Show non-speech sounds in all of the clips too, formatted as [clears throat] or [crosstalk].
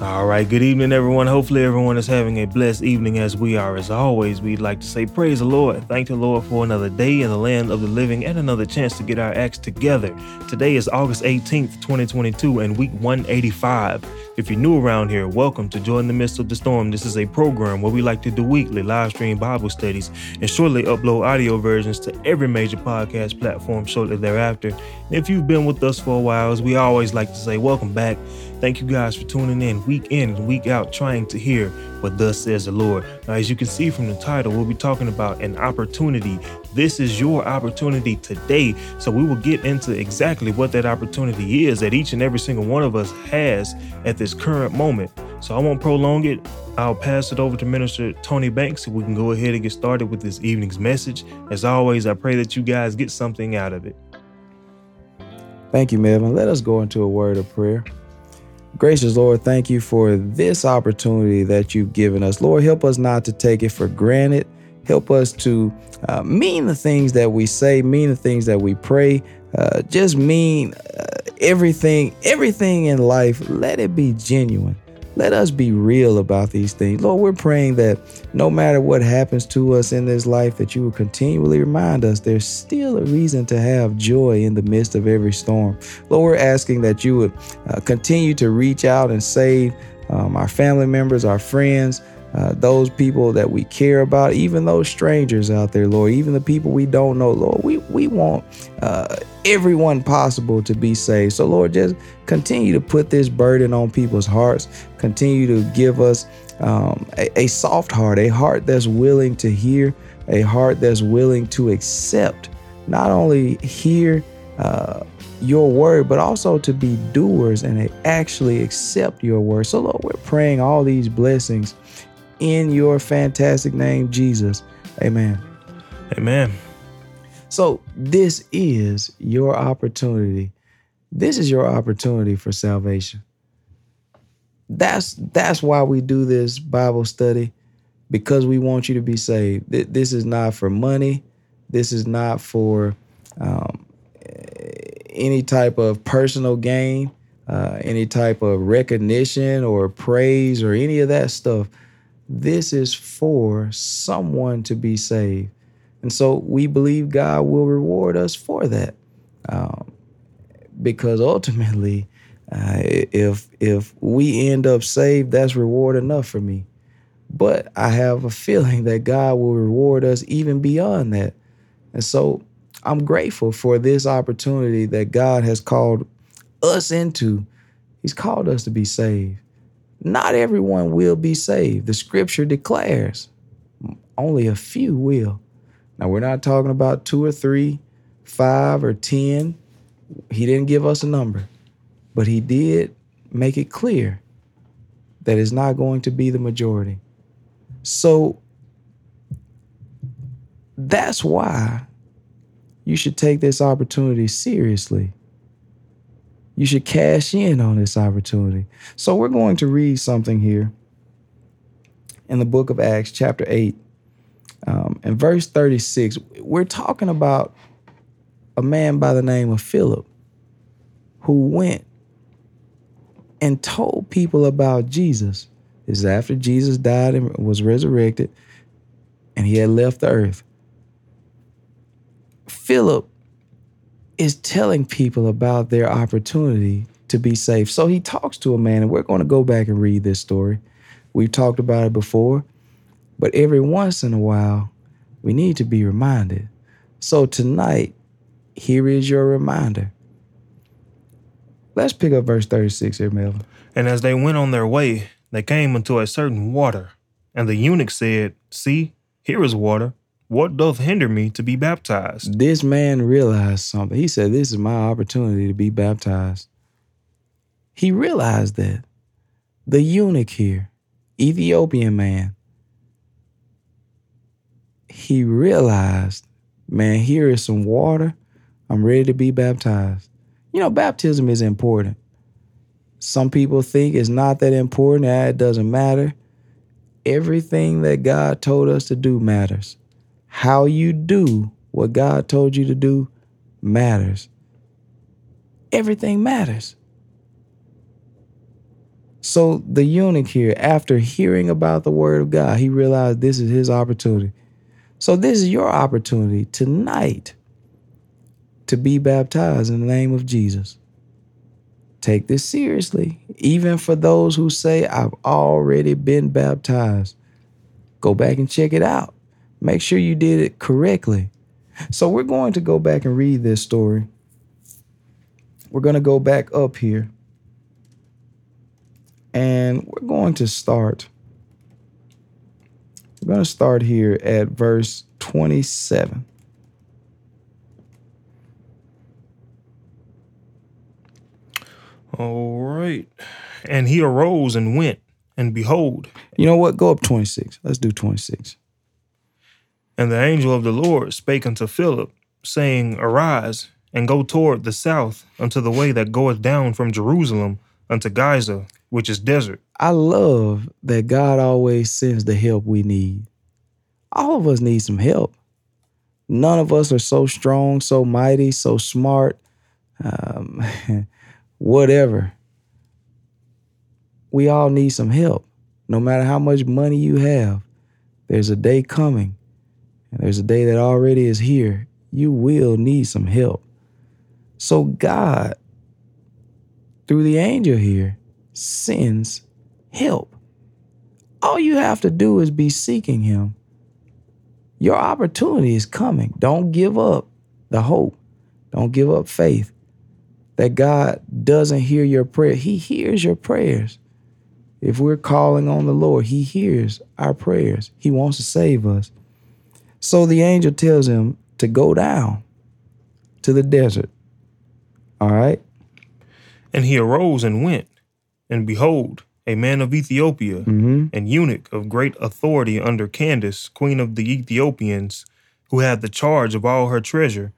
All right, good evening, everyone. Hopefully, everyone is having a blessed evening as we are. As always, we'd like to say, Praise the Lord. Thank the Lord for another day in the land of the living and another chance to get our acts together. Today is August 18th, 2022, and week 185. If you're new around here, welcome to Joy in the Midst of the Storm. This is a program where we like to do weekly live stream Bible studies and shortly upload audio versions to every major podcast platform shortly thereafter. If you've been with us for a while, as we always like to say, welcome back. Thank you guys for tuning in week in and week out, trying to hear what thus says the Lord. Now, as you can see from the title, we'll be talking about an opportunity. This is your opportunity today. So, we will get into exactly what that opportunity is that each and every single one of us has at this current moment. So, I won't prolong it. I'll pass it over to Minister Tony Banks so we can go ahead and get started with this evening's message. As always, I pray that you guys get something out of it. Thank you, Melvin. Let us go into a word of prayer. Gracious Lord, thank you for this opportunity that you've given us. Lord, help us not to take it for granted. Help us to uh, mean the things that we say, mean the things that we pray, uh, just mean uh, everything, everything in life. Let it be genuine. Let us be real about these things. Lord, we're praying that no matter what happens to us in this life, that you will continually remind us there's still a reason to have joy in the midst of every storm. Lord, we're asking that you would uh, continue to reach out and save um, our family members, our friends, uh, those people that we care about, even those strangers out there, Lord, even the people we don't know, Lord, we, we want uh, everyone possible to be saved. So, Lord, just continue to put this burden on people's hearts, continue to give us um, a, a soft heart, a heart that's willing to hear, a heart that's willing to accept, not only hear. Uh, your word, but also to be doers and actually accept your word. So, Lord, we're praying all these blessings in your fantastic name, Jesus. Amen. Amen. So, this is your opportunity. This is your opportunity for salvation. That's that's why we do this Bible study because we want you to be saved. This is not for money. This is not for um, any type of personal gain, uh, any type of recognition or praise or any of that stuff. This is for someone to be saved. And so we believe God will reward us for that. Um, because ultimately, uh, if if we end up saved, that's reward enough for me. But I have a feeling that God will reward us even beyond that. And so I'm grateful for this opportunity that God has called us into. He's called us to be saved. Not everyone will be saved. The scripture declares only a few will. Now, we're not talking about two or three, five or 10. He didn't give us a number, but he did make it clear that it's not going to be the majority. So that's why you should take this opportunity seriously you should cash in on this opportunity. So we're going to read something here in the book of Acts, chapter 8, um, and verse 36. We're talking about a man by the name of Philip who went and told people about Jesus. This is after Jesus died and was resurrected, and he had left the earth. Philip is telling people about their opportunity to be safe. So he talks to a man, and we're going to go back and read this story. We've talked about it before, but every once in a while, we need to be reminded. So tonight, here is your reminder. Let's pick up verse 36 here, Melvin. And as they went on their way, they came unto a certain water. And the eunuch said, See, here is water. What doth hinder me to be baptized? This man realized something. He said, This is my opportunity to be baptized. He realized that. The eunuch here, Ethiopian man, he realized, man, here is some water. I'm ready to be baptized. You know, baptism is important. Some people think it's not that important, it doesn't matter. Everything that God told us to do matters how you do what God told you to do matters. Everything matters. So the eunuch here, after hearing about the word of God, he realized this is his opportunity. So this is your opportunity tonight to be baptized in the name of Jesus. Take this seriously, even for those who say, I've already been baptized. Go back and check it out. Make sure you did it correctly. So we're going to go back and read this story. We're going to go back up here. And we're going to start. We're going to start here at verse 27. All right. And he arose and went, and behold. You know what? Go up 26. Let's do 26. And the angel of the Lord spake unto Philip, saying, Arise, and go toward the south unto the way that goeth down from Jerusalem unto Gaza, which is desert. I love that God always sends the help we need. All of us need some help. None of us are so strong, so mighty, so smart. Um, [laughs] whatever. We all need some help. No matter how much money you have, there's a day coming, and there's a day that already is here. You will need some help. So, God, through the angel here, sends help. All you have to do is be seeking Him. Your opportunity is coming. Don't give up the hope, don't give up faith that God doesn't hear your prayer. He hears your prayers. If we're calling on the Lord, He hears our prayers. He wants to save us. So the angel tells him to go down to the desert. All right. And he arose and went, and behold, a man of Ethiopia, Mm-hmm. an eunuch of great authority under Candace, queen of the Ethiopians, who had the charge of all her treasure,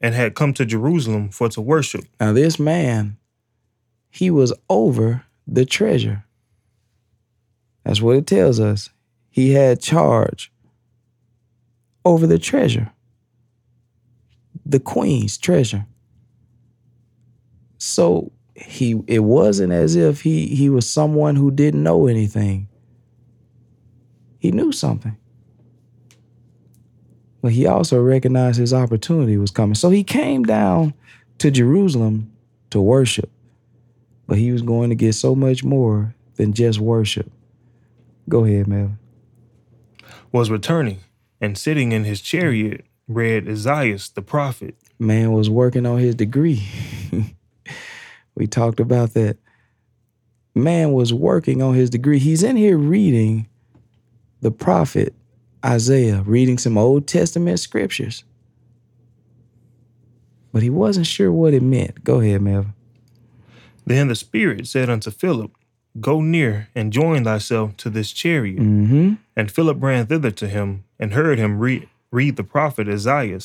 and had come to Jerusalem for to worship. Now, this man, he was over the treasure. That's what it tells us. He had charge over the treasure, the queen's treasure. So he it wasn't as if he he was someone who didn't know anything. He knew something. But he also recognized his opportunity was coming. So he came down to Jerusalem to worship. But he was going to get so much more than just worship. Go ahead, Melvin. was returning, and sitting in his chariot read Isaiah the prophet. Man was working on his degree. [laughs] we talked about that. Man was working on his degree. He's in here reading the prophet Isaiah, reading some Old Testament scriptures. But he wasn't sure what it meant. Go ahead, Melvin. Then the Spirit said unto Philip, Go near and join thyself to this chariot. Mm-hmm. And Philip ran thither to him, and heard him read, read the prophet Isaiah,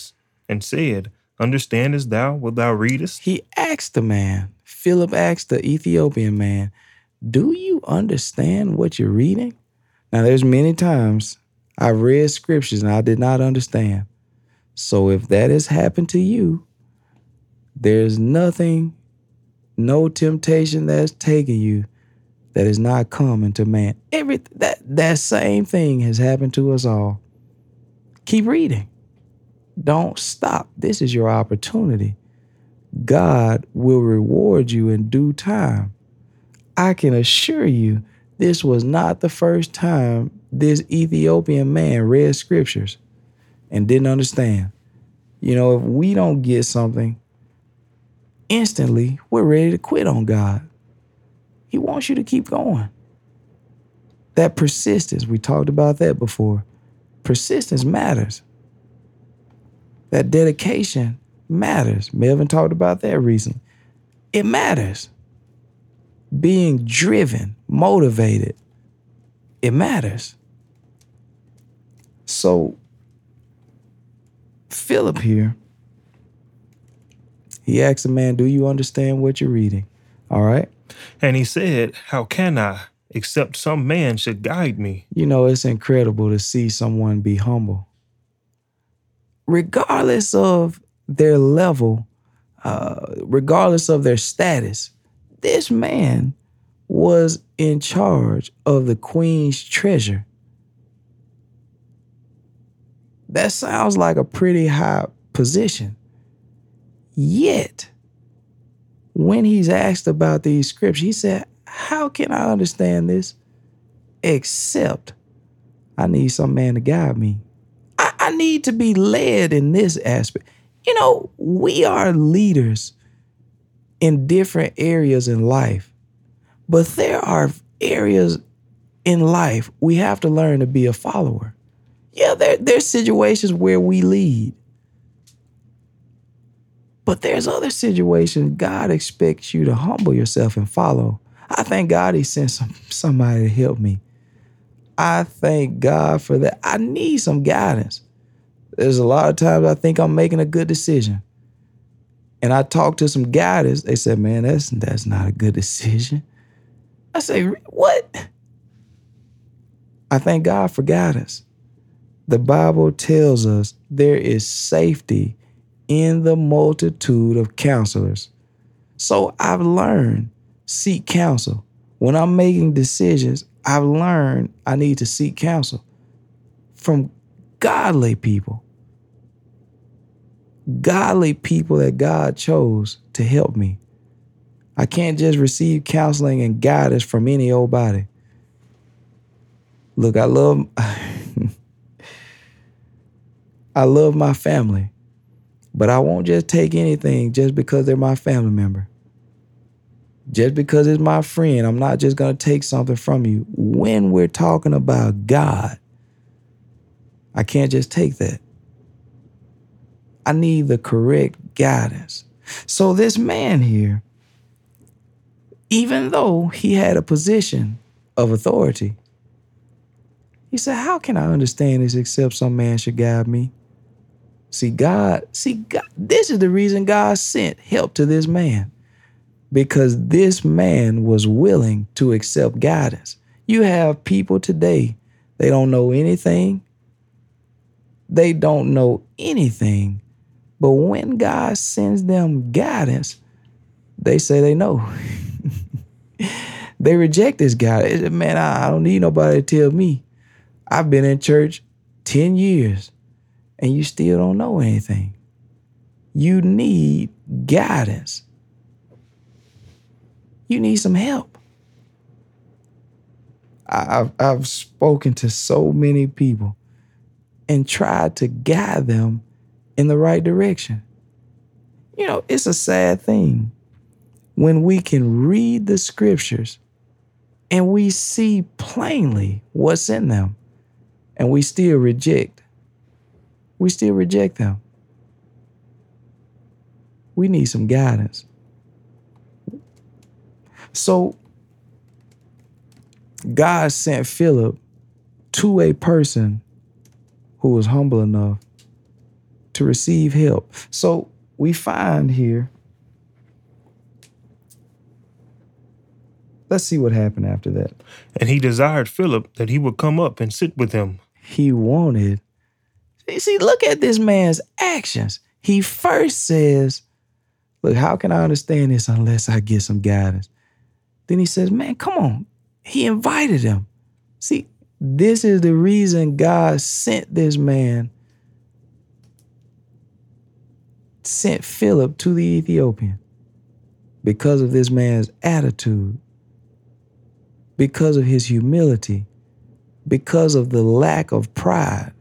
and said, Understandest thou what thou readest? He asked the man, Philip asked the Ethiopian man, Do you understand what you're reading? Now, there's many times I've read scriptures and I did not understand. So if that has happened to you, there's nothing, no temptation that's taken you that is not common to man. Every that that same thing has happened to us all. Keep reading. Don't stop. This is your opportunity. God will reward you in due time. I can assure you, this was not the first time this Ethiopian man read scriptures and didn't understand. You know, if we don't get something, instantly we're ready to quit on God. He wants you to keep going. That persistence, we talked about that before. Persistence matters. That dedication matters. Melvin talked about that recently. It matters. Being driven, motivated, it matters. So, Philip here, he asked the man, Do you understand what you're reading? All right. And he said, How can I, except some man should guide me? You know, it's incredible to see someone be humble. Regardless of their level, uh, regardless of their status, this man was in charge of the queen's treasure. That sounds like a pretty high position. Yet, when he's asked about these scriptures, he said, How can I understand this except I need some man to guide me? I, I need to be led in this aspect. You know, we are leaders in different areas in life, but there are areas in life we have to learn to be a follower. Yeah, there, there's situations where we lead. But there's other situations God expects you to humble yourself and follow. I thank God He sent some, somebody to help me. I thank God for that. I need some guidance. There's a lot of times I think I'm making a good decision. And I talked to some guidance. They said, man, that's that's not a good decision. I say, what? I thank God for guidance. The Bible tells us there is safety in the multitude of counselors. So I've learned seek counsel. When I'm making decisions, I've learned I need to seek counsel from godly people. Godly people that God chose to help me. I can't just receive counseling and guidance from any old body. Look, I love [laughs] I love my family, but I won't just take anything just because they're my family member. Just because it's my friend, I'm not just going to take something from you. When we're talking about God, I can't just take that. I need the correct guidance. So, this man here, even though he had a position of authority, he said, How can I understand this except some man should guide me? See, God, see, God, this is the reason God sent help to this man because this man was willing to accept guidance. You have people today, they don't know anything, they don't know anything, but when God sends them guidance, they say they know. [laughs] they reject this guidance. Man, I don't need nobody to tell me. I've been in church 10 years and you still don't know anything. You need guidance. You need some help. I've, I've spoken to so many people and tried to guide them in the right direction. You know, it's a sad thing when we can read the scriptures and we see plainly what's in them and we still reject we still reject them. We need some guidance. So God sent Philip to a person who was humble enough to receive help. So we find here, let's see what happened after that. And he desired Philip that he would come up and sit with him. He wanted See, look at this man's actions. He first says, Look, how can I understand this unless I get some guidance? Then he says, Man, come on. He invited him. See, this is the reason God sent this man, sent Philip to the Ethiopian because of this man's attitude, because of his humility, because of the lack of pride.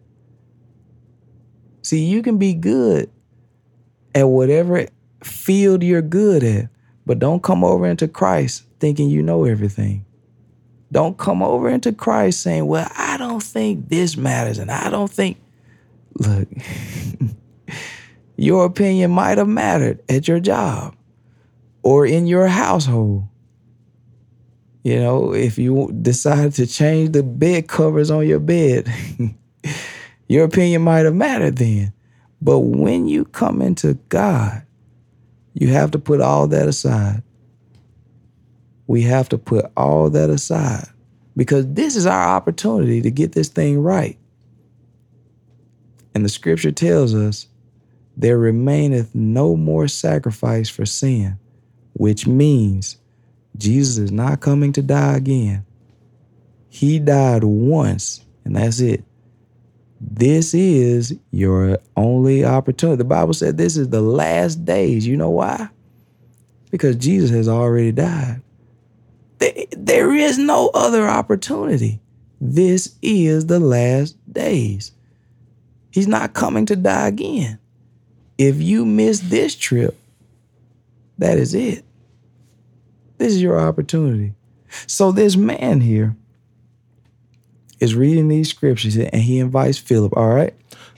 See, you can be good at whatever field you're good at, but don't come over into Christ thinking you know everything. Don't come over into Christ saying, Well, I don't think this matters, and I don't think. Look, [laughs] your opinion might have mattered at your job or in your household. You know, if you decide to change the bed covers on your bed, [laughs] Your opinion might have mattered then. But when you come into God, you have to put all that aside. We have to put all that aside because this is our opportunity to get this thing right. And the scripture tells us there remaineth no more sacrifice for sin, which means Jesus is not coming to die again. He died once, and that's it. This is your only opportunity. The Bible said this is the last days. You know why? Because Jesus has already died. There is no other opportunity. This is the last days. He's not coming to die again. If you miss this trip, that is it. This is your opportunity. So, this man here is reading these scriptures and he invites Philip, all right?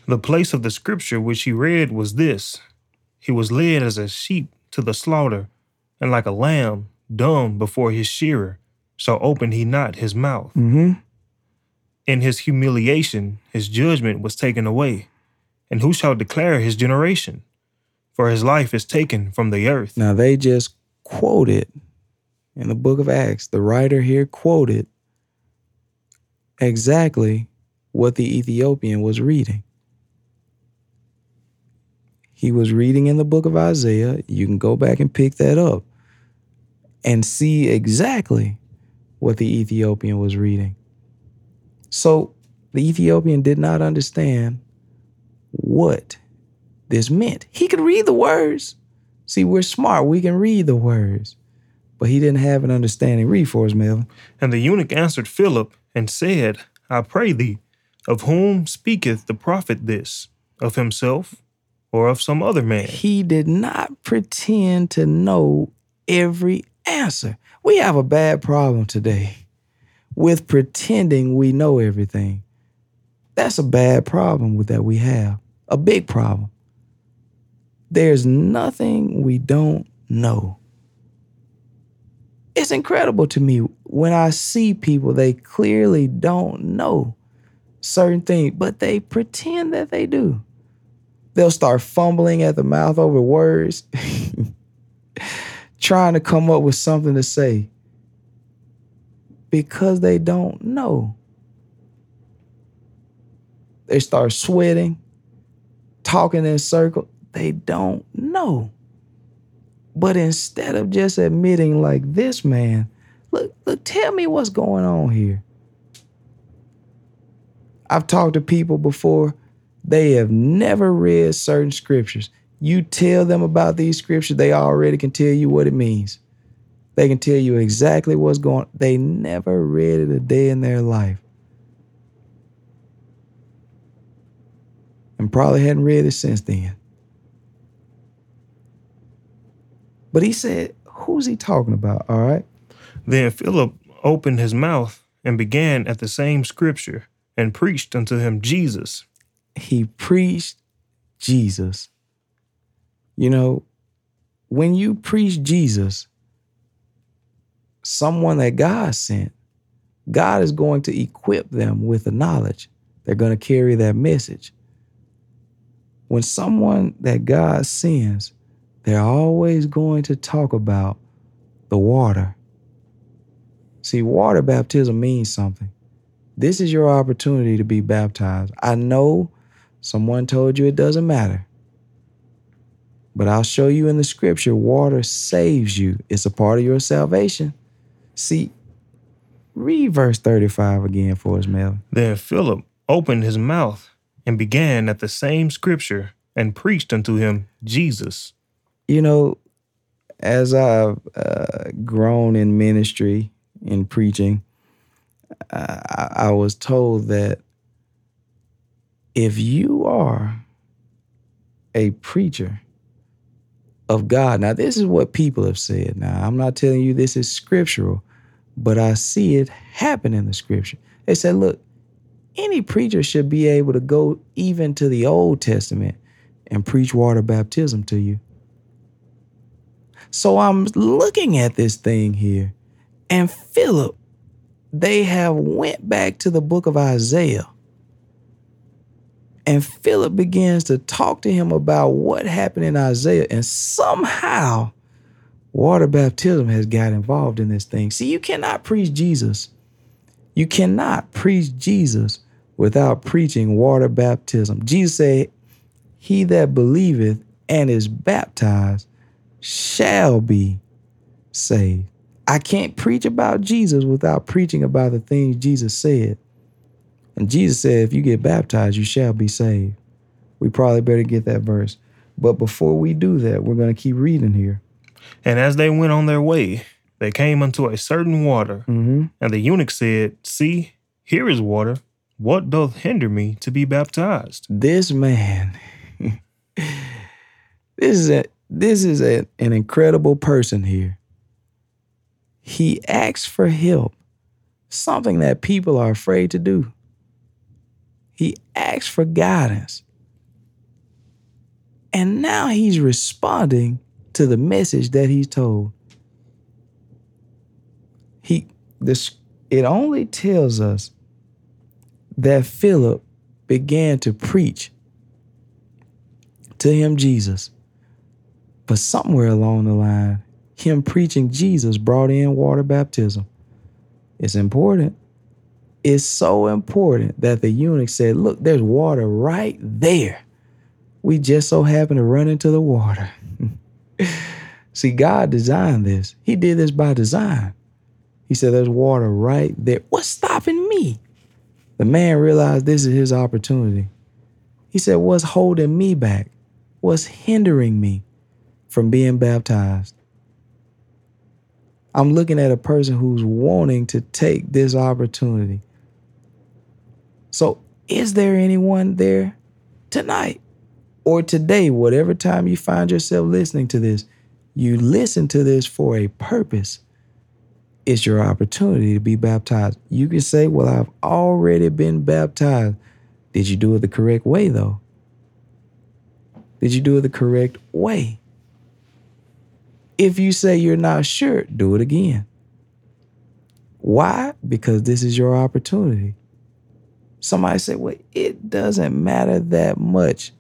The place of the scripture which he read was this He was led as a sheep to the slaughter, and like a lamb dumb before his shearer, so opened he not his mouth. Mm-hmm. In his humiliation, his judgment was taken away. And who shall declare his generation? For his life is taken from the earth. Now, they just quoted in the book of Acts, the writer here quoted exactly what the Ethiopian was reading. He was reading in the book of Isaiah. You can go back and pick that up and see exactly what the Ethiopian was reading. So the Ethiopian did not understand what this meant. He could read the words. See, we're smart. We can read the words. But he didn't have an understanding. Read for us, Melvin. And the eunuch answered Philip and said, I pray thee, of whom speaketh the prophet this? Of himself or of some other man? He did not pretend to know every answer. We have a bad problem today with pretending we know everything. That's a bad problem that we have. A big problem. There's nothing we don't know. It's incredible to me when I see people, they clearly don't know certain things, but they pretend that they do. They'll start fumbling at the mouth over words, [laughs] trying to come up with something to say because they don't know. They start sweating, talking in circles. They don't know. But instead of just admitting, like this man, look, look, tell me what's going on here. I've talked to people before, they have never read certain scriptures. You tell them about these scriptures, they already can tell you what it means. They can tell you exactly what's going. They never read it a day in their life. And probably hadn't read it since then. But he said, Who's he talking about? All right. Then Philip opened his mouth and began at the same scripture and preached unto him Jesus. He preached Jesus. You know, when you preach Jesus, someone that God sent, God is going to equip them with the knowledge. They're going to carry that message. When someone that God sends, they're always going to talk about the water. See, water baptism means something. This is your opportunity to be baptized. I know someone told you it doesn't matter. But I'll show you in the scripture water saves you. It's a part of your salvation. See, read verse 35 again for us, Mel. Then Philip opened his mouth and began at the same scripture and preached unto him Jesus. You know, as I've uh, grown in ministry, in preaching, I, I was told that if you are a preacher of God, now this is what people have said. Now, I'm not telling you this is scriptural, but I see it happen in the scripture. They said, look, any preacher should be able to go even to the Old Testament and preach water baptism to you. So I'm looking at this thing here, and Philip, they have went back to the book of Isaiah. And Philip begins to talk to him about what happened in Isaiah, and somehow water baptism has got involved in this thing. See, you cannot preach Jesus. You cannot preach Jesus without preaching water baptism. Jesus said, He that believeth and is baptized shall be saved. I can't preach about Jesus without preaching about the things Jesus said. And Jesus said, if you get baptized, you shall be saved. We probably better get that verse. But before we do that, we're going to keep reading here. And as they went on their way, they came unto a certain water. Mm-hmm. And the eunuch said, See, here is water. What doth hinder me to be baptized? This man, [laughs] this is a this is a, an incredible person here. He asks for help, something that people are afraid to do. He asks for guidance. And now he's responding to the message that he's told. He this it only tells us that Philip began to preach to him Jesus. But somewhere along the line, him preaching Jesus brought in water baptism. It's important. It's so important that the eunuch said, Look, there's water right there. We just so happen to run into the water. [laughs] See, God designed this. He did this by design. He said, There's water right there. What's stopping me? The man realized this is his opportunity. He said, What's holding me back? What's hindering me from being baptized? I'm looking at a person who's wanting to take this opportunity. So, is there anyone there tonight or today, whatever time you find yourself listening to this? You listen to this for a purpose. It's your opportunity to be baptized. You can say, Well, I've already been baptized. Did you do it the correct way, though? Did you do it the correct way? If you say you're not sure, do it again. Why? Because this is your opportunity. Somebody said, Well, it doesn't matter that much.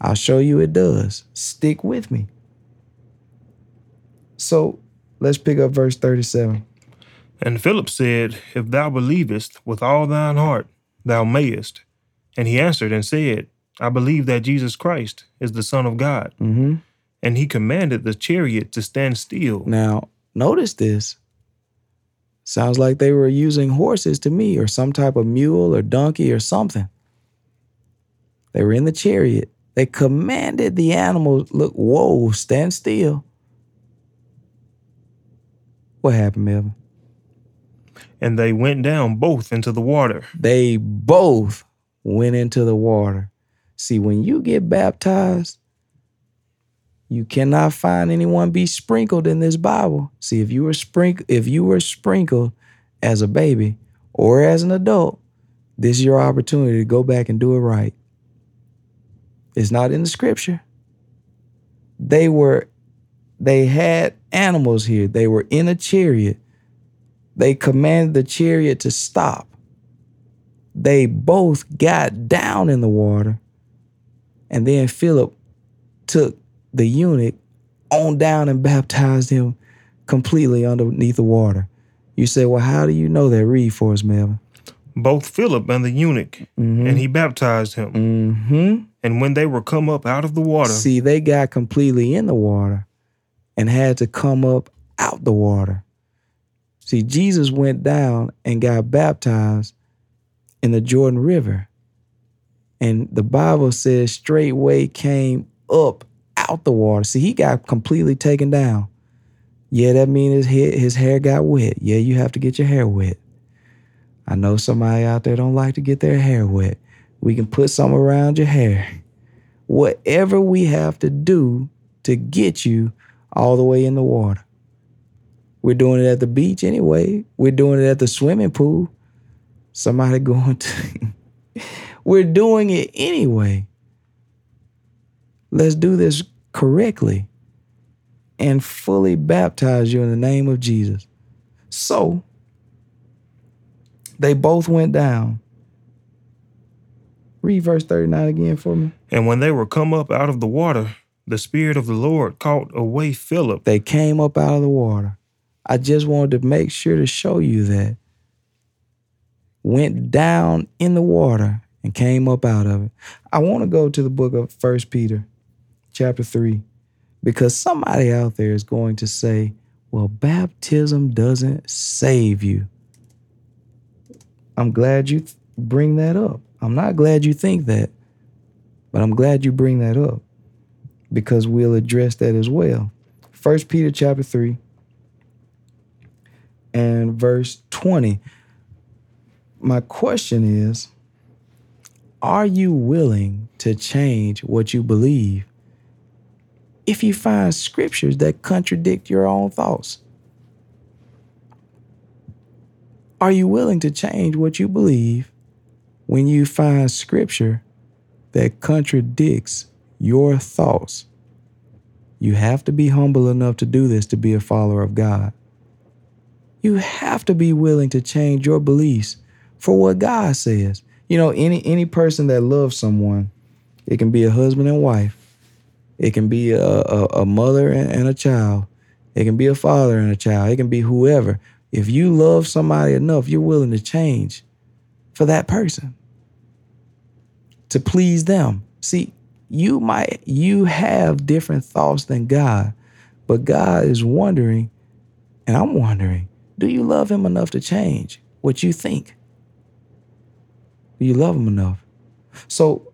I'll show you it does. Stick with me. So let's pick up verse 37. And Philip said, If thou believest with all thine heart, thou mayest. And he answered and said, I believe that Jesus Christ is the Son of God. Mm-hmm. And he commanded the chariot to stand still. Now, notice this. Sounds like they were using horses to me, or some type of mule or donkey or something. They were in the chariot. They commanded the animals, look, whoa, stand still. What happened, Melvin? And they went down both into the water. They both went into the water. See, when you get baptized, you cannot find anyone be sprinkled in this Bible. See, if you were sprinkled, if you were sprinkled as a baby or as an adult, this is your opportunity to go back and do it right. It's not in the scripture. They were, they had animals here. They were in a chariot. They commanded the chariot to stop. They both got down in the water. And then Philip took the eunuch on down and baptized him completely underneath the water. You say, well, how do you know that? Read for us, Melvin. Both Philip and the eunuch, Mm-hmm. and he baptized him. Mm-hmm. And when they were come up out of the water, See, they got completely in the water and had to come up out the water. See, Jesus went down and got baptized in the Jordan River. And the Bible says straightway came up out the water. See, he got completely taken down. Yeah, that means his hair, his hair got wet. Yeah, you have to get your hair wet. I know somebody out there don't like to get their hair wet. We can put some around your hair. Whatever we have to do to get you all the way in the water. We're doing it at the beach anyway. We're doing it at the swimming pool. Somebody [laughs] going to. We're doing it anyway. Let's do this correctly and fully baptize you in the name of Jesus. So, they both went down. Read verse 39 again for me. and when they were come up out of the water, the Spirit of the Lord caught away Philip. They came up out of the water. I just wanted to make sure to show you that. Went down in the water and came up out of it. I want to go to the book of First Peter, chapter 3, because somebody out there is going to say, Well, baptism doesn't save you. I'm glad you th- bring that up. I'm not glad you think that, but I'm glad you bring that up because we'll address that as well. First Peter chapter 3 and verse 20. My question is Are you willing to change what you believe if you find scriptures that contradict your own thoughts? Are you willing to change what you believe when you find scripture that contradicts your thoughts? You have to be humble enough to do this to be a follower of God. You have to be willing to change your beliefs for what God says. You know, any any person that loves someone, it can be a husband and wife, it can be a, a, a mother and, and a child, it can be a father and a child, it can be whoever. If you love somebody enough, you're willing to change for that person to please them. See, you might you have different thoughts than God, but God is wondering, and I'm wondering, do you love him enough to change what you think? Do you love him enough? So,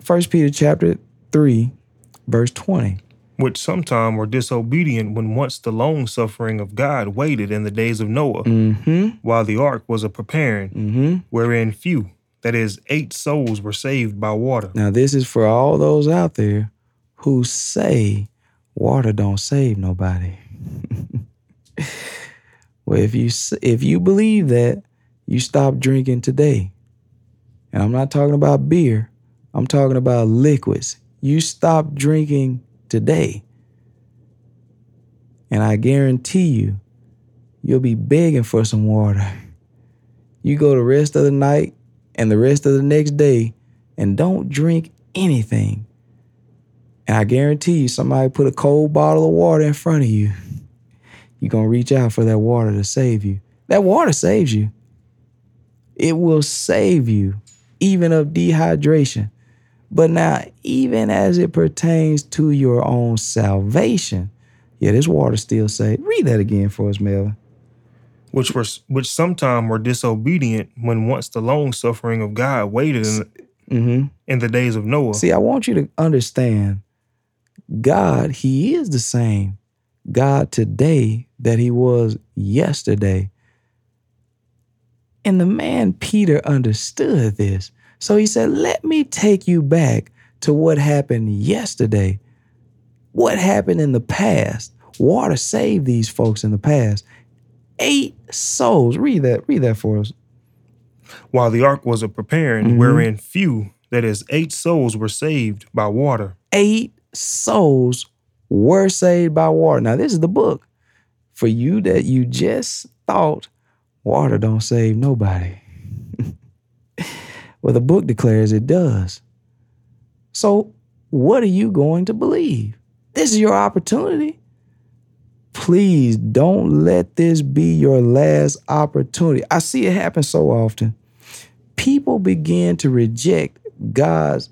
First Peter chapter 3, verse 20. Which sometime were disobedient when once the long suffering of God waited in the days of Noah, Mm-hmm. while the ark was a preparing, Mm-hmm. wherein few, that is, eight souls were saved by water. Now, this is for all those out there who say water don't save nobody. [laughs] well, if you if you believe that, you stop drinking today. And I'm not talking about beer. I'm talking about liquids. You stop drinking today. And I guarantee you, you'll be begging for some water. You go the rest of the night and the rest of the next day and don't drink anything. And I guarantee you, somebody put a cold bottle of water in front of you. You're going to reach out for that water to save you. That water saves you. It will save you, even of dehydration. But now, even as it pertains to your own salvation, yeah, this water still say, Read that again for us, Melvin. which were which sometime were disobedient when once the long suffering of God waited in, Mm-hmm. in the days of Noah. See, I want you to understand God, He is the same God today that He was yesterday. And the man Peter understood this. So he said, Let me take you back to what happened yesterday. What happened in the past? Water saved these folks in the past. Eight souls. Read that. Read that for us. while the ark was a preparing, Mhm. wherein few, that is, eight souls were saved by water. eight souls were saved by water. Now, this is the book for you that you just thought water don't save nobody. Well, the book declares it does. So, what are you going to believe? This is your opportunity. Please don't let this be your last opportunity. I see it happen so often. People begin to reject God's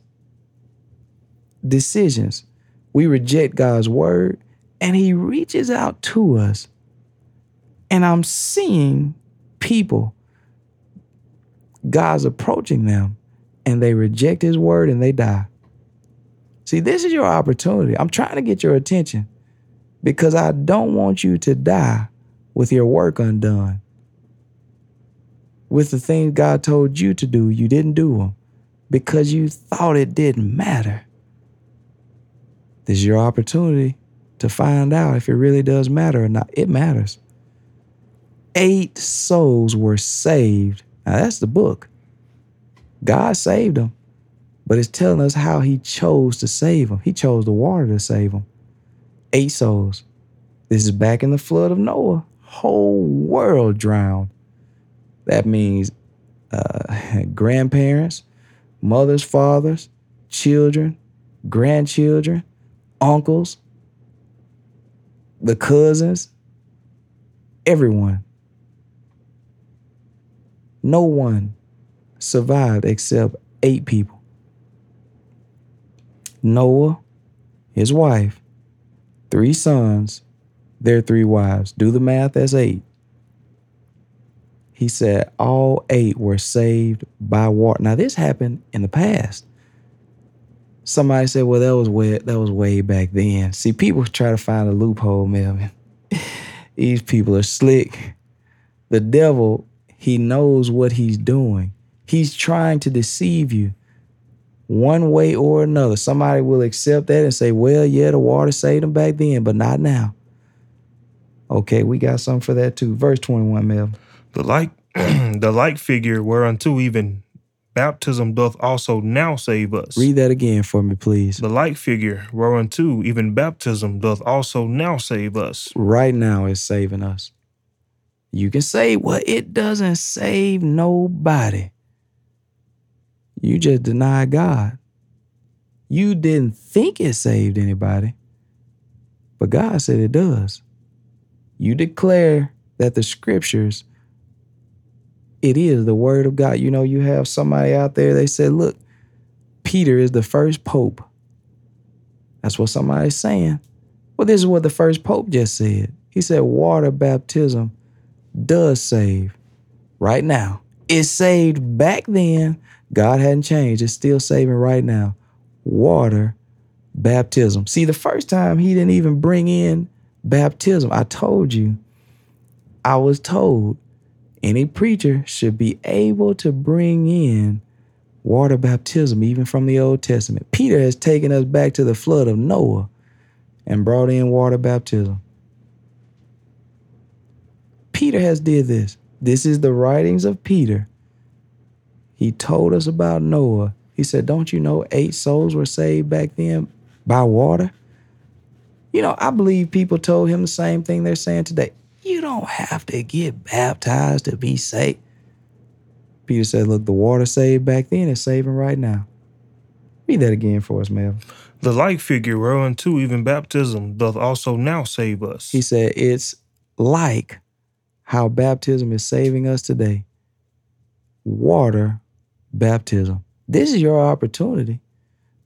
decisions. We reject God's word, and He reaches out to us. And I'm seeing people, God's approaching them, and they reject His word and they die. See, this is your opportunity. I'm trying to get your attention because I don't want you to die with your work undone. With the things God told you to do, you didn't do them because you thought it didn't matter. This is your opportunity to find out if it really does matter or not. It matters. Eight souls were saved. Now, that's the book. God saved them, but it's telling us how He chose to save them. He chose the water to save them. Eight souls. This is back in the flood of Noah. Whole world drowned. That means uh, [laughs] grandparents, mothers, fathers, children, grandchildren, uncles, the cousins, everyone. No one survived except eight people Noah, his wife, three sons, their three wives. Do the math, that's eight. He said all eight were saved by water. Now, this happened in the past. Somebody said, well, that was way that was way back then. See, people try to find a loophole, Melvin. [laughs] These people are slick. The devil, he knows what he's doing. He's trying to deceive you one way or another. Somebody will accept that and say, well, yeah, the water saved them back then, but not now. Okay, we got something for that too. Verse 21, Mel. The like [clears throat] the like figure whereunto even baptism doth also now save us. Read that again for me, please. The like figure whereunto even baptism doth also now save us. Right now it's saving us. You can say, well, it doesn't save nobody. You just denied God. You didn't think it saved anybody, but God said it does. You declare that the scriptures, it is the word of God. You know, you have somebody out there, they said, look, Peter is the first pope. That's what somebody's saying. Well, this is what the first pope just said. He said, water baptism does save right now. It saved back then God hadn't changed. It's still saving right now. Water baptism. See, the first time he didn't even bring in baptism. I told you, I was told any preacher should be able to bring in water baptism, even from the Old Testament. Peter has taken us back to the flood of Noah and brought in water baptism. Peter has did this. This is the writings of Peter he told us about Noah. He said, Don't you know eight souls were saved back then by water? You know, I believe people told him the same thing they're saying today. You don't have to get baptized to be saved. Peter said, Look, the water saved back then is saving right now. Read that again for us, Mel. The like figure whereunto even baptism doth also now save us. He said, It's like how baptism is saving us today. Water baptism. This is your opportunity.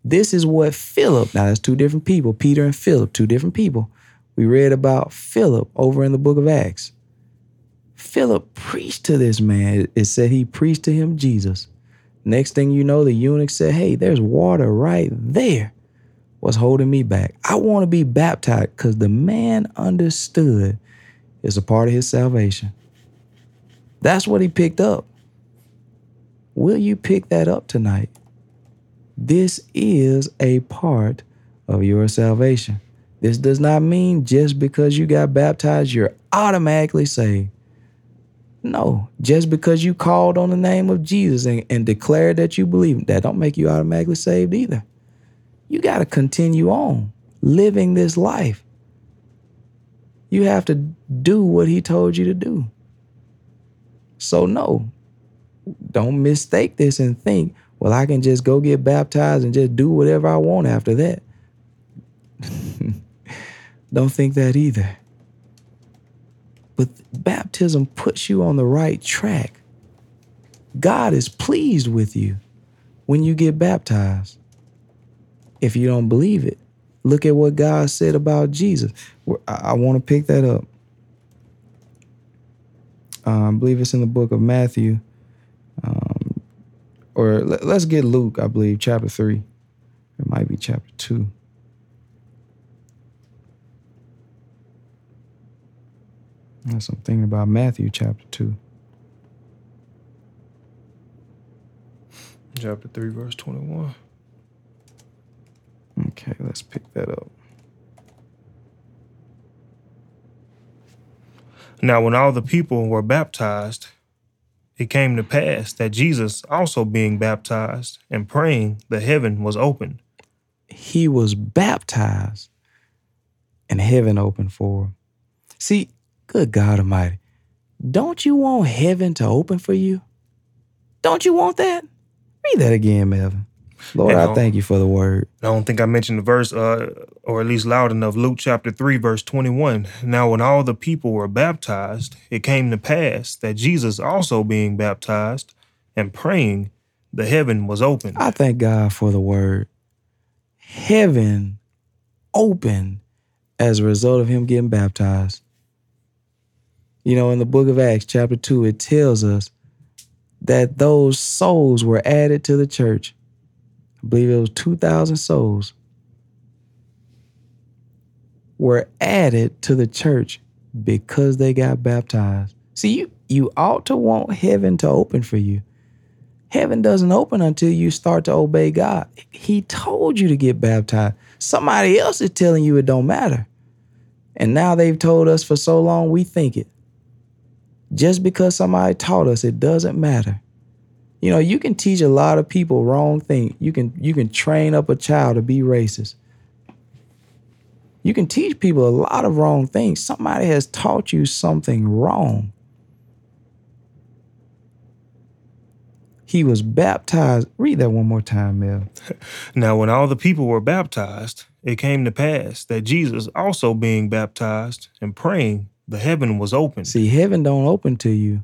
This is what Philip, now that's two different people, Peter and Philip, two different people. We read about Philip over in the book of Acts. Philip preached to this man. It said he preached to him Jesus. Next thing you know, the eunuch said, Hey, there's water right there. What's holding me back? I want to be baptized because the man understood it's a part of his salvation. That's what he picked up. Will you pick that up tonight? This is a part of your salvation. This does not mean just because you got baptized, you're automatically saved. No, just because you called on the name of Jesus and, and declared that you believe, that don't make you automatically saved either. You got to continue on living this life. You have to do what he told you to do. So, no, don't mistake this and think, well, I can just go get baptized and just do whatever I want after that. [laughs] Don't think that either. But baptism puts you on the right track. God is pleased with you when you get baptized. If you don't believe it, look at what God said about Jesus. I, want to pick that up. Uh, I believe it's in the book of Matthew, um, or let, us get Luke, I believe, chapter 3. It might be chapter 2. That's I'm thinking about Matthew chapter 2. Chapter 3, verse 21. Okay, let's pick that up. Now, when all the people were baptized, it came to pass that Jesus, also being baptized and praying, the heaven was opened. He was baptized and heaven opened for him. See, good God Almighty, don't you want heaven to open for you? Don't you want that? Read that again, Melvin. Lord, I thank you for the word. I don't think I mentioned the verse, uh, or at least loud enough. Luke chapter 3, verse 21. Now, when all the people were baptized, it came to pass that Jesus also being baptized and praying, the heaven was opened. I thank God for the word. Heaven opened as a result of him getting baptized. You know, in the book of Acts, chapter 2, it tells us that those souls were added to the church. I believe it was 2,000 souls were added to the church because they got baptized. See, you, you ought to want heaven to open for you. Heaven doesn't open until you start to obey God. He told you to get baptized. Somebody else is telling you it don't matter. And now they've told us for so long we think it. Just because somebody taught us it doesn't matter. You know, you can teach a lot of people wrong things. You can you can train up a child to be racist. You can teach people a lot of wrong things. Somebody has taught you something wrong. He was baptized. Read that one more time, Mel. [laughs] Now, when all the people were baptized, it came to pass that Jesus, also being baptized and praying, the heaven was open. See, heaven don't open to you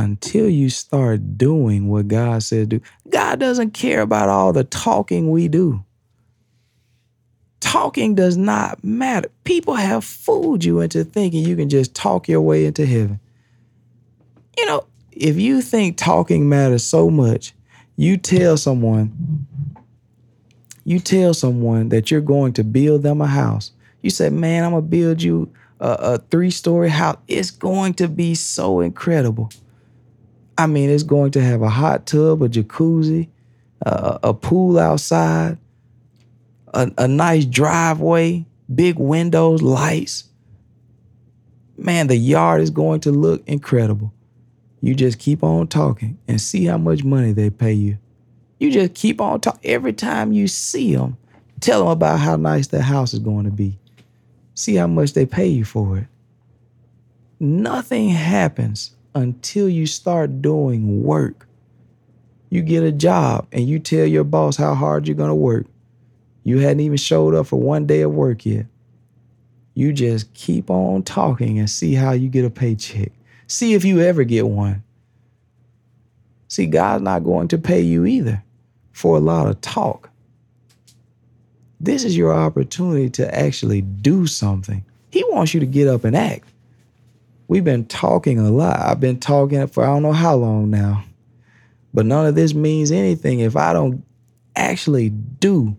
until you start doing what God said do. God doesn't care about all the talking we do talking does not matter. People have fooled you into thinking you can just talk your way into heaven. You know, if you think talking matters so much, you tell someone, you tell someone that you're going to build them a house. You say, man, I'm gonna build you a, a three-story house. It's going to be so incredible. I mean, it's going to have a hot tub, a jacuzzi, uh, a pool outside, a, a nice driveway, big windows, lights. Man, the yard is going to look incredible. You just keep on talking and see how much money they pay you. You just keep on talking. Every time you see them, tell them about how nice the house is going to be. See how much they pay you for it. Nothing happens until you start doing work. You get a job and you tell your boss how hard you're going to work. You hadn't even showed up for one day of work yet. You just keep on talking and see how you get a paycheck. See if you ever get one. See, God's not going to pay you either for a lot of talk. This is your opportunity to actually do something. He wants you to get up and act. We've been talking a lot. I've been talking for I don't know how long now. But none of this means anything if I don't actually do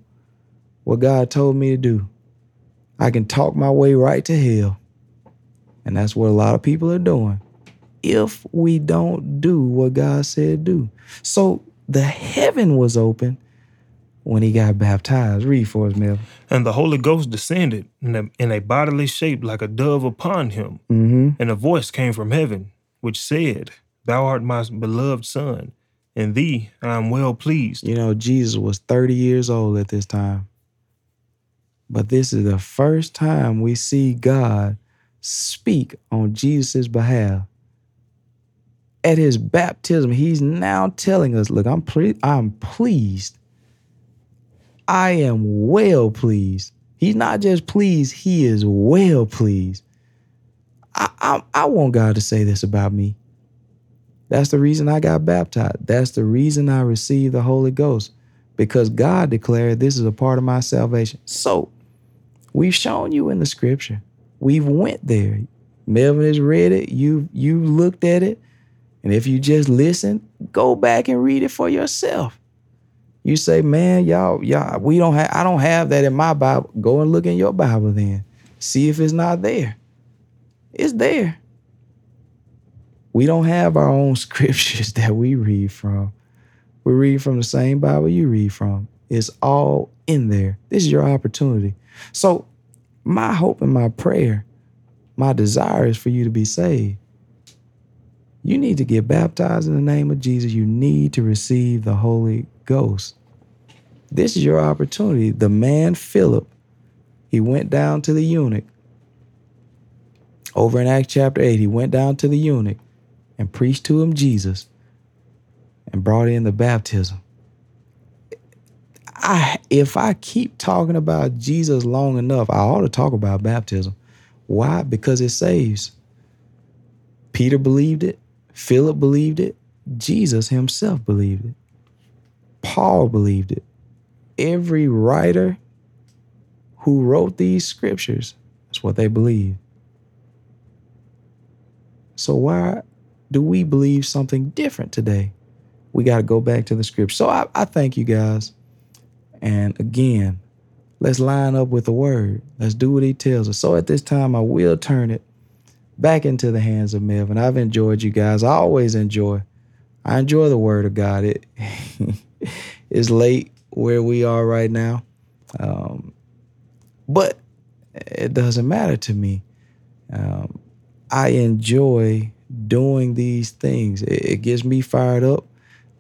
what God told me to do. I can talk my way right to hell. And that's what a lot of people are doing if we don't do what God said do. So the heaven was open when he got baptized. Read for us, Mel. And the Holy Ghost descended in a, in a bodily shape like a dove upon him. Mm-hmm. And a voice came from heaven, which said, Thou art my beloved Son, in thee I am well pleased. You know, Jesus was 30 years old at this time. But this is the first time we see God speak on Jesus' behalf. At his baptism, he's now telling us, look, I'm ple- I'm pleased. I am well pleased. He's not just pleased, he is well pleased. I, I, I want God to say this about me. That's the reason I got baptized. That's the reason I received the Holy Ghost because God declared this is a part of my salvation. So We've shown you in the scripture. We've went there. Melvin has read it. You've you've looked at it. And if you just listen, go back and read it for yourself. You say, man, y'all, y'all, we don't have, I don't have that in my Bible. Go and look in your Bible then. See if it's not there. It's there. We don't have our own [laughs] scriptures that we read from. We read from the same Bible you read from. It's all in there. This is your opportunity. So, my hope and my prayer, my desire is for you to be saved. You need to get baptized in the name of Jesus. You need to receive the Holy Ghost. This is your opportunity. The man Philip, he went down to the eunuch. Over in Acts chapter 8, he went down to the eunuch and preached to him Jesus and brought in the baptism. I if I keep talking about Jesus long enough, I ought to talk about baptism. Why? Because it saves. Peter believed it, Philip believed it, Jesus himself believed it. Paul believed it. Every writer who wrote these scriptures, That's what they believe. So why do we believe something different today? We got to go back to the scripture. So I, I thank you guys. And again, let's line up with the word. Let's do what he tells us. So at this time, I will turn it back into the hands of Melvin. I've enjoyed you guys. I always enjoy. I enjoy the word of God. It [laughs] [laughs] is late where we are right now. Um, but it doesn't matter to me. Um, I enjoy doing these things. It, it gets me fired up.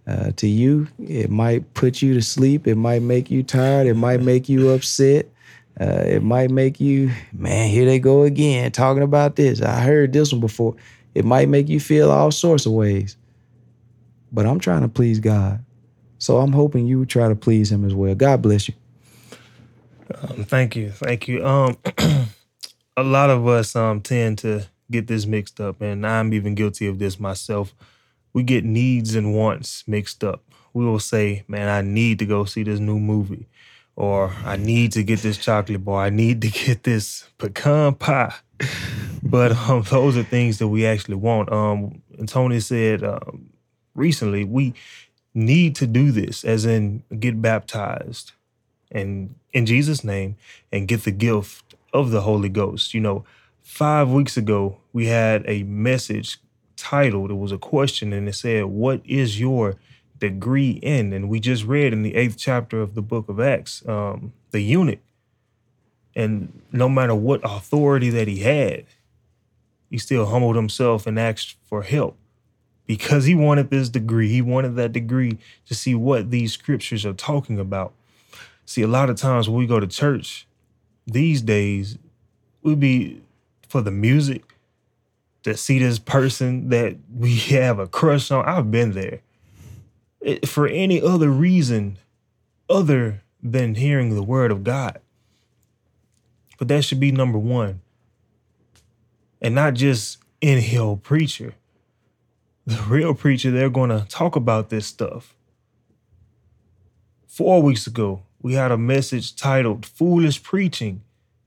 Uh, to you, it might put you to sleep. It might make you tired. It might make you upset. Uh, it might make you, man, here they go again talking about this. I heard this one before. It might make you feel all sorts of ways. But I'm trying to please God. So I'm hoping you try to please Him as well. God bless you. Um, thank you. Thank you. Um, [clears throat] a lot of us um, tend to get this mixed up, and I'm even guilty of this myself. We get needs and wants mixed up. We will say, man, I need to go see this new movie or I need to get this chocolate bar. I need to [laughs] get this pecan pie. [laughs] but um, those are things that we actually want. Um, and Tony said um, recently, we need to do this, as in get baptized and in Jesus' name and get the gift of the Holy Ghost. You know, five weeks ago, we had a message titled, it was a question, and it said, What is your degree in. And we just read in the eighth chapter of the book of Acts, um, the eunuch. And no matter what authority that he had, he still humbled himself and asked for help because he wanted this degree. He wanted that degree to see what these scriptures are talking about. See, a lot of times when we go to church these days, we be for the music to see this person that we [laughs] have a crush on. I've been there for any other reason other than hearing the word of God. But that should be number one. And not just any hill preacher. The real preacher, they're going to talk about this stuff. Four weeks ago, we had a message titled Foolish Preaching.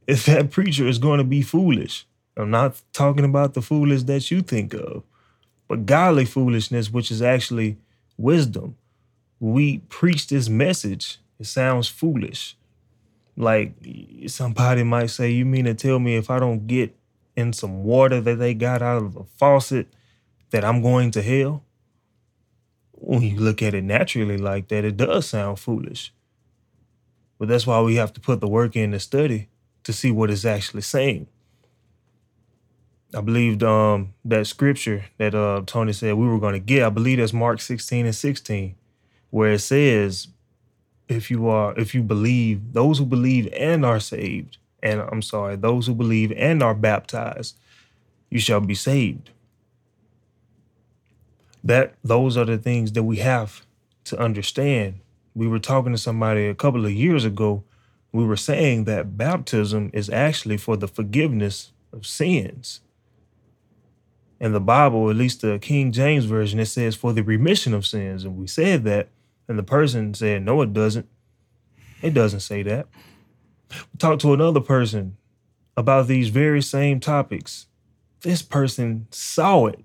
If that [laughs] preacher is going to be foolish, I'm not talking about the foolish that you think of, but godly foolishness, which is actually wisdom. We preach this message, it sounds foolish. Like somebody might say, You mean to tell me if I don't get in some water that they got out of the faucet, that I'm going to hell? When you look at it naturally like that, it does sound foolish. But that's why we have to put the work in to study to see what it's actually saying. I believed um, that scripture that uh, Tony said we were going to get. I believe that's Mark 16 and 16, where it says, if you are, if you believe, those who believe and are saved, and I'm sorry, those who believe and are baptized, you shall be saved. That those are the things that we have to understand. We were talking to somebody a couple of years ago. We were saying that baptism is actually for the forgiveness of sins in the Bible, at least the King James Version, it says for the remission of sins. And we said that, and the person said, no, it doesn't. It doesn't say that. We talked to another person about these very same topics. This person saw it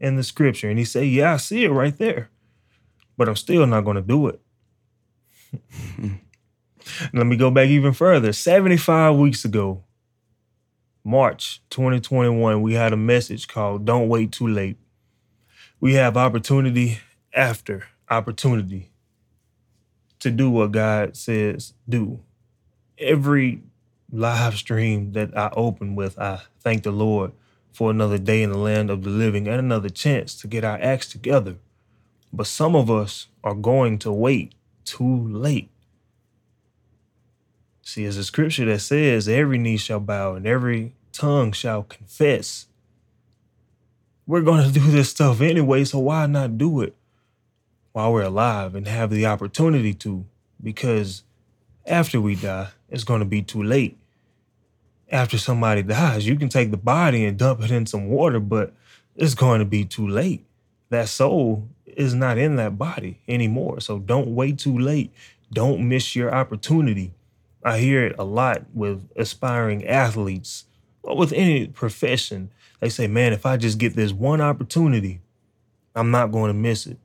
in the scripture and he said, Yeah, I see it right there, but I'm still not going to do it. [laughs] Let me go back even further. 75 weeks ago, March 2021, we had a message called Don't Wait Too Late. We have opportunity after opportunity to do what God says do. Every live stream that I open with, I thank the Lord for another day in the land of the living and another chance to get our acts together. But some of us are going to wait too late. See, it's a scripture that says every knee shall bow and every tongue shall confess. We're going [laughs] to do this stuff anyway, so why not do it while we're alive and have the opportunity to? Because after we die, it's going to be too late. After somebody dies, you can take the body and dump it in some water, but it's going to be too late. That soul is not in that body anymore. So don't wait too late. Don't miss your opportunity. I hear it a lot with aspiring athletes or with any profession, they say, man, if I just get this one opportunity, I'm not going to miss it.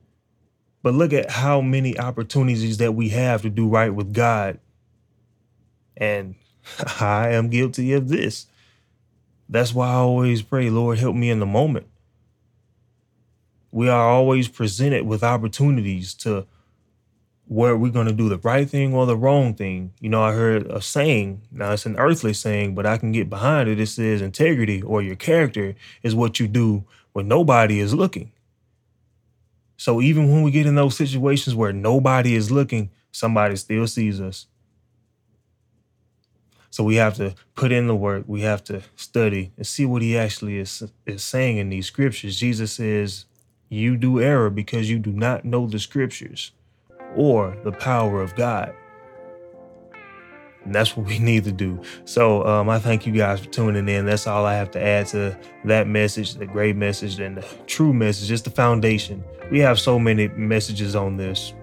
But look at how many opportunities that we have to do right with God. And [laughs] I am guilty of this. That's why I always pray, Lord, help me in the moment. We are always presented with opportunities to where we're going to do the right thing or the wrong thing. You know, I heard a saying, now it's an earthly saying, but I can get behind it. It says integrity or your character is what you do when nobody is looking. So even when we get in those situations where nobody is looking, somebody still sees us. So we have to put in the work. We have to study and see what he actually is, is saying in these scriptures. Jesus says, You do error because you do not know the scriptures or the power of God. And that's what we [laughs] need to do. So um, I thank you guys for tuning in. That's all I have to add to that message, the great message, and the true message, just the foundation. We have so many messages on this.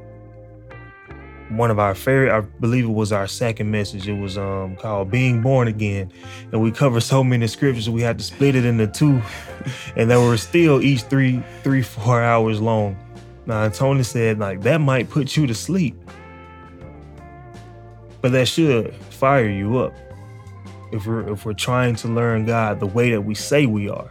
One of our favorite, I believe it was our second message. It was um, called "Being Born Again," and we covered so many scriptures. We had to split it into two, [laughs] and they were still each three, three, four hours long. Now Tony said like that might put you to sleep. But that should fire you up if we're if we're trying to learn God the way that we say we are.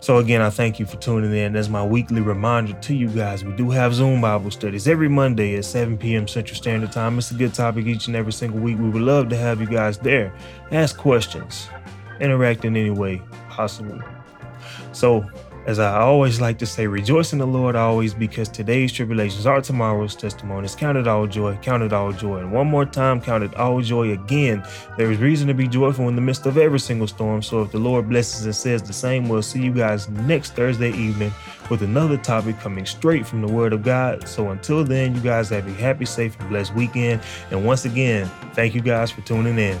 So again, I thank you for tuning in. As my weekly reminder to you guys, we do have Zoom Bible studies every Monday at 7 p.m. Central Standard Time. It's a good topic each and every single week. We would love to have you guys there. Ask questions, interact in any way possible. So as I always like to say, rejoice in the Lord always because today's tribulations are tomorrow's testimonies. Count it all joy, count it all joy. And one more time, count it all joy again. There is reason to be joyful in the midst of every single storm. So if the Lord blesses and says the same, we'll see you guys next Thursday evening with another topic coming straight from the Word of God. So until then, you guys have a happy, safe, and blessed weekend. And once again, thank you guys for tuning in.